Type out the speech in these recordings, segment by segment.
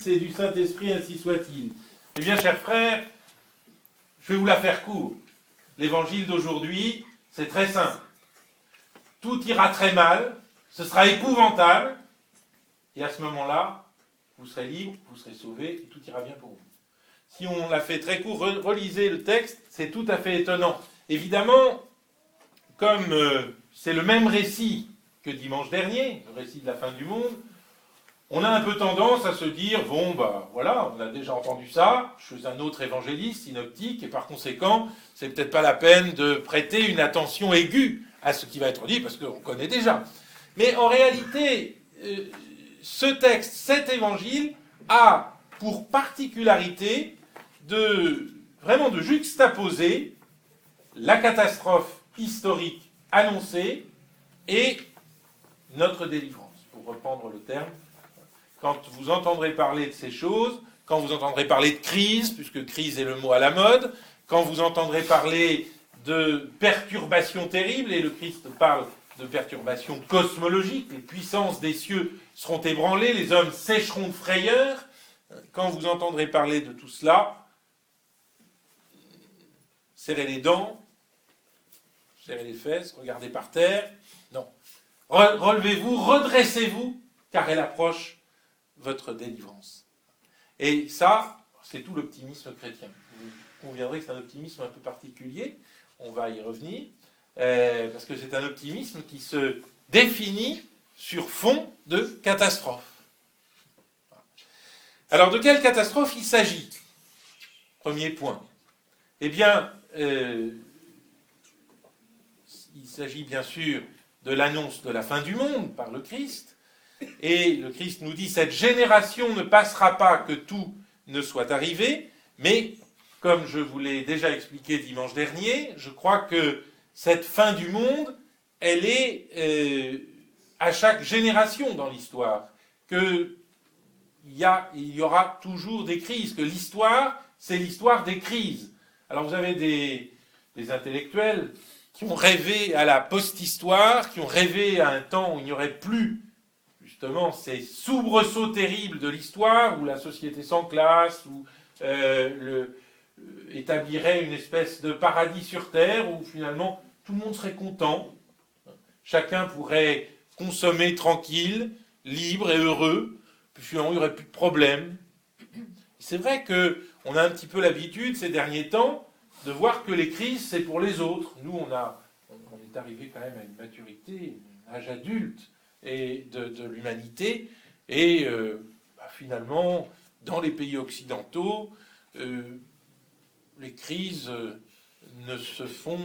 c'est du Saint-Esprit, ainsi soit-il. Eh bien, chers frères, je vais vous la faire court. L'évangile d'aujourd'hui, c'est très simple. Tout ira très mal, ce sera épouvantable, et à ce moment-là, vous serez libre, vous serez sauvé, et tout ira bien pour vous. Si on l'a fait très court, relisez le texte, c'est tout à fait étonnant. Évidemment, comme euh, c'est le même récit que dimanche dernier, le récit de la fin du monde, on a un peu tendance à se dire bon bah voilà, on a déjà entendu ça, je suis un autre évangéliste synoptique et par conséquent, c'est peut-être pas la peine de prêter une attention aiguë à ce qui va être dit parce qu'on connaît déjà. Mais en réalité, euh, ce texte, cet évangile a pour particularité de vraiment de juxtaposer la catastrophe historique annoncée et notre délivrance, pour reprendre le terme quand vous entendrez parler de ces choses, quand vous entendrez parler de crise, puisque crise est le mot à la mode, quand vous entendrez parler de perturbations terribles, et le Christ parle de perturbations cosmologiques, les puissances des cieux seront ébranlées, les hommes sécheront de frayeur, quand vous entendrez parler de tout cela, serrez les dents, serrez les fesses, regardez par terre, non. Relevez-vous, redressez-vous, car elle approche votre délivrance. Et ça, c'est tout l'optimisme chrétien. Vous conviendrez que c'est un optimisme un peu particulier, on va y revenir, euh, parce que c'est un optimisme qui se définit sur fond de catastrophe. Alors de quelle catastrophe il s'agit? Premier point. Eh bien, euh, il s'agit bien sûr de l'annonce de la fin du monde par le Christ, et le Christ nous dit, cette génération ne passera pas que tout ne soit arrivé, mais comme je vous l'ai déjà expliqué dimanche dernier, je crois que cette fin du monde, elle est euh, à chaque génération dans l'histoire, qu'il y, aura toujours des crises, que l'histoire, c'est l'histoire des crises. Alors vous avez des intellectuels qui ont rêvé à la post-histoire, qui ont rêvé à un temps où il n'y aurait plus justement ces soubresauts terribles de l'histoire, où la société sans classe, où euh, euh, établirait une espèce de paradis sur Terre, où finalement tout le monde serait content, chacun pourrait consommer tranquille, libre et heureux, puis n'y aurait plus de problème. C'est vrai qu'on a un petit peu l'habitude ces derniers temps de voir que les crises c'est pour les autres. Nous on a, on est arrivé quand même à une maturité, un âge adulte, et de, l'humanité. Et euh, bah, finalement, dans les pays occidentaux, euh, les crises euh, ne se font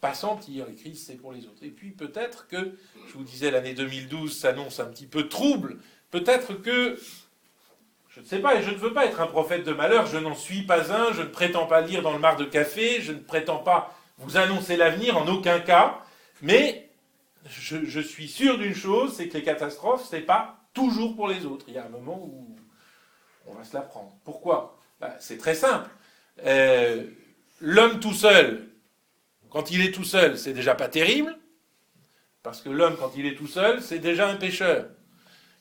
pas sentir. Les crises, c'est pour les autres. Et puis peut-être que, je vous disais, l'année 2012 s'annonce un petit peu trouble. Peut-être que, je ne sais pas, et je ne veux pas être un prophète de malheur, je n'en suis pas un, je ne prétends pas lire dans le mar de café, je ne prétends pas vous annoncer l'avenir en aucun cas, mais je, suis sûr d'une chose, c'est que les catastrophes, ce n'est pas toujours pour les autres. Il y a un moment où on va se la prendre. Pourquoi? Ben, C'est très simple. Euh, l'homme tout seul, quand il est tout seul, c'est déjà pas terrible, parce que l'homme, quand il est tout seul, c'est déjà un pécheur.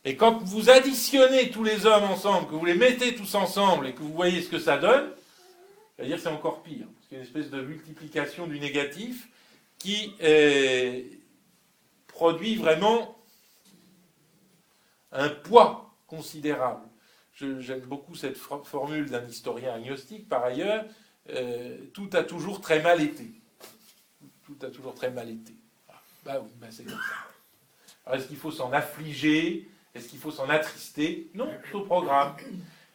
Et quand vous additionnez tous les hommes ensemble, que vous les mettez tous ensemble et que vous voyez ce que ça donne, c'est-à-dire c'est encore pire, a une espèce de multiplication du négatif qui est produit vraiment un poids considérable. J'aime beaucoup cette formule d'un historien agnostique, par ailleurs, euh, tout a toujours très mal été. Tout a toujours très mal été. Ah, bah bah c'est est-ce qu'il faut s'en affliger? Est-ce qu'il faut s'en attrister? Non, c'est au programme.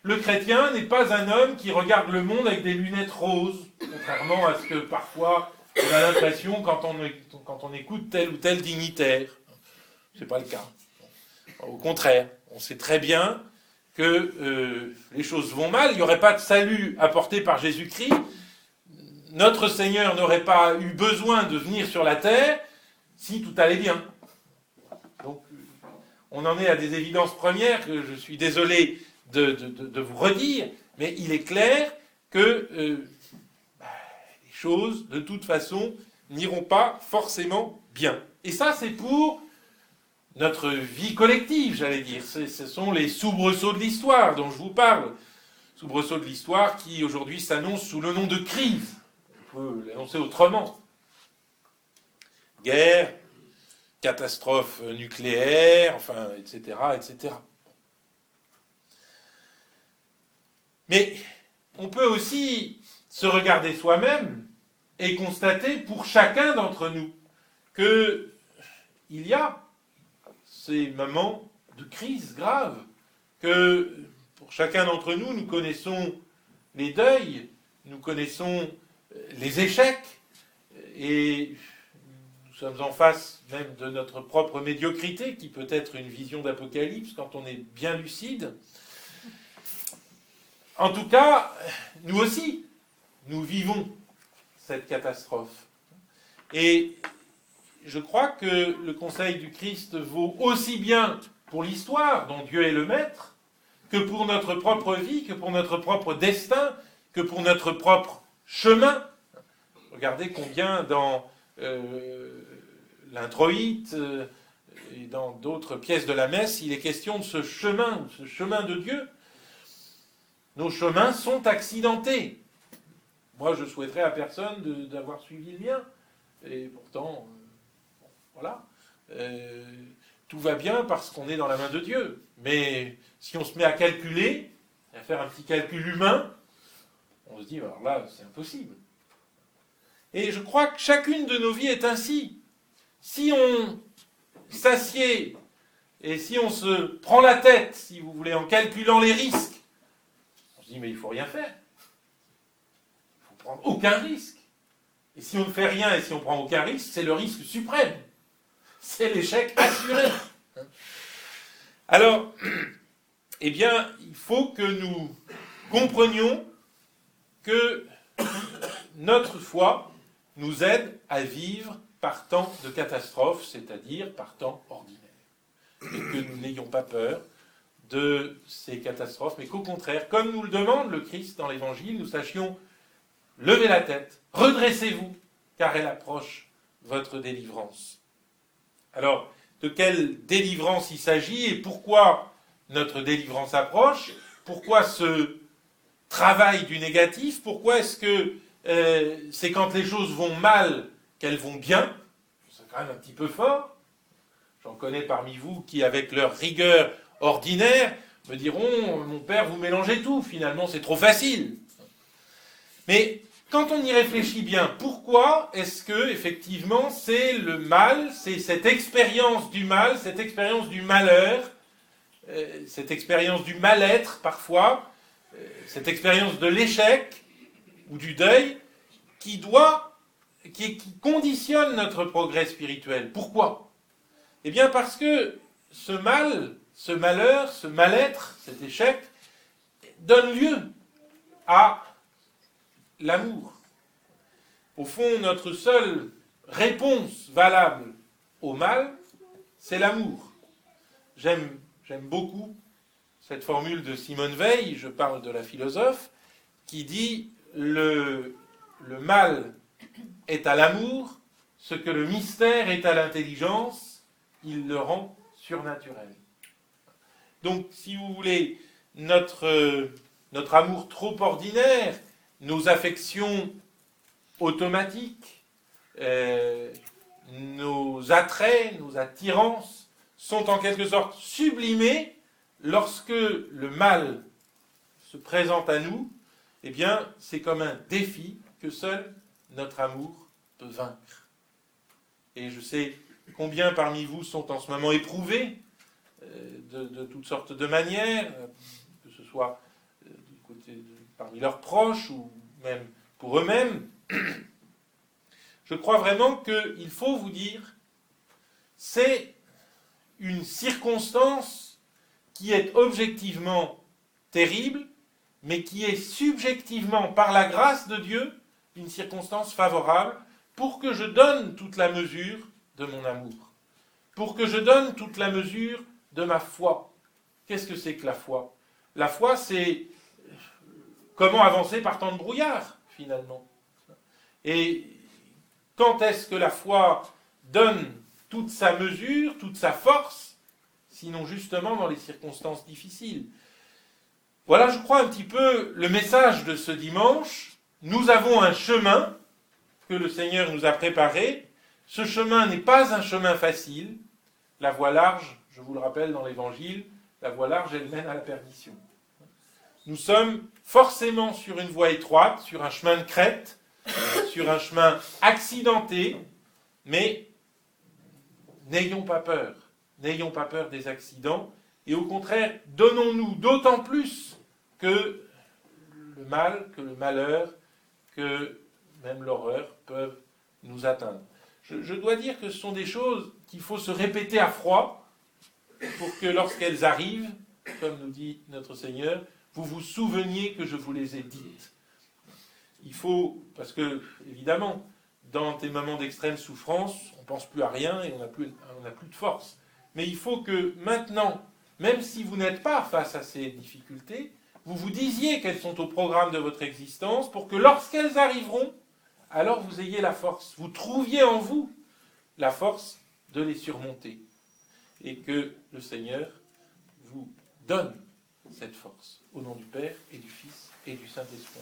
Le chrétien n'est pas un homme qui regarde le monde avec des lunettes roses, contrairement à ce que parfois on a l'impression quand on, quand on écoute tel ou tel dignitaire. Ce n'est pas le cas. Au contraire, on sait très bien que euh, les choses vont mal, il n'y aurait pas de salut apporté par Jésus-Christ, notre Seigneur n'aurait pas eu besoin de venir sur la terre si tout allait bien. Donc, on en est à des évidences premières que je suis désolé de, vous redire, mais il est clair que euh, choses, de toute façon, n'iront pas forcément bien. Et ça, c'est pour notre vie collective, j'allais dire. Ce sont les soubresauts de l'histoire dont je vous parle. Soubresauts de l'histoire qui aujourd'hui s'annoncent sous le nom de crise. On peut l'annoncer autrement. Guerre, catastrophe nucléaire, enfin, etc., etc. Mais on peut aussi se regarder soi-même et constater pour chacun d'entre nous que il y a ces moments de crise grave, que pour chacun d'entre nous, nous connaissons les deuils, nous connaissons les échecs, et nous sommes en face même de notre propre médiocrité, qui peut être une vision d'apocalypse quand on est bien lucide. En tout cas, nous aussi, nous vivons cette catastrophe. Et je crois que le conseil du Christ vaut aussi bien pour l'histoire, dont Dieu est le maître, que pour notre propre vie, que pour notre propre destin, que pour notre propre chemin. Regardez combien dans euh, l'introïte euh, et dans d'autres pièces de la messe, il est question de ce chemin, ce chemin de Dieu. Nos chemins sont accidentés. Moi, je souhaiterais à personne d'avoir suivi le mien. Et pourtant, euh, voilà. Euh, tout va bien parce qu'on est dans la main de Dieu. Mais si on se met à calculer, à faire un petit calcul humain, on se dit, alors là, c'est impossible. Et je crois que chacune de nos vies est ainsi. Si on s'assied et si on se prend la tête, si vous voulez, en calculant les risques, dit, mais il ne faut rien faire. Aucun risque. Et si on ne fait rien et si on prend aucun risque, c'est le risque suprême. C'est l'échec assuré. Alors, eh bien, il faut que nous comprenions que notre foi nous aide à vivre par temps de catastrophe, c'est-à-dire par temps ordinaire. Et que nous n'ayons pas peur de ces catastrophes, mais qu'au contraire, comme nous le demande le Christ dans l'Évangile, nous sachions lever la tête, redressez-vous, car elle approche votre délivrance. Alors, de quelle délivrance il s'agit et pourquoi notre délivrance approche? Pourquoi ce travail du négatif? Pourquoi est-ce que euh, c'est quand les choses vont mal qu'elles vont bien? C'est quand même un petit peu fort. J'en connais parmi vous qui, avec leur rigueur ordinaires me diront Mon père, vous mélangez tout, finalement, c'est trop facile. Mais quand on y réfléchit bien, pourquoi est-ce que, effectivement, c'est le mal, c'est cette expérience du mal, cette expérience du malheur, euh, cette expérience du mal-être parfois, euh, cette expérience de l'échec ou du deuil, qui doit, qui, qui conditionne notre progrès spirituel? Pourquoi? Eh bien parce que ce mal, ce malheur, ce mal-être, cet échec, donne lieu à l'amour. Au fond, notre seule réponse valable au mal, c'est l'amour. J'aime, beaucoup cette formule de Simone Veil, je parle de la philosophe, qui dit le, mal est à l'amour, ce que le mystère est à l'intelligence, il le rend surnaturel. Donc, si vous voulez, notre amour trop ordinaire, nos affections automatiques, euh, nos attraits, nos attirances sont en quelque sorte sublimés lorsque le mal se présente à nous. Eh bien, c'est comme un défi que seul notre amour peut vaincre. Et je sais combien parmi vous sont en ce moment éprouvés euh, de, toutes sortes de manières, euh, que ce soit euh, parmi leurs proches ou même pour eux-mêmes. Je crois vraiment qu'il faut vous dire, c'est une circonstance qui est objectivement terrible, mais qui est subjectivement, par la grâce de Dieu, une circonstance favorable pour que je donne toute la mesure de mon amour, pour que je donne toute la mesure de ma foi. Qu'est-ce que c'est que la foi? La foi, c'est comment avancer par temps de brouillard, finalement? Et quand est-ce que la foi donne toute sa mesure, toute sa force sinon justement dans les circonstances difficiles? Voilà, je crois, un petit peu le message de ce dimanche. Nous avons un chemin que le Seigneur nous a préparé. Ce chemin n'est pas un chemin facile. La voie large, je vous le rappelle dans l'Évangile, la voie large, elle mène à la perdition. Nous sommes forcément sur une voie étroite, sur un chemin de crête, sur un chemin accidenté, mais n'ayons pas peur. N'ayons pas peur des accidents. Et au contraire, donnons-nous d'autant plus que le mal, que le malheur, que même l'horreur peuvent nous atteindre. Je, je, dois dire que ce sont des choses qu'il faut se répéter à froid pour que lorsqu'elles arrivent, comme nous dit notre Seigneur, vous vous souveniez que je vous les ai dites. Il faut, parce que, évidemment, dans des moments d'extrême souffrance, on pense plus à rien et on n'a plus, plus de force. Mais il faut que maintenant, même si vous n'êtes pas face à ces difficultés, vous vous disiez qu'elles sont au programme de votre existence pour que lorsqu'elles arriveront, alors vous ayez la force, vous trouviez en vous la force de les surmonter. Et que le Seigneur vous donne cette force. Au nom du Père et du Fils et du Saint-Esprit.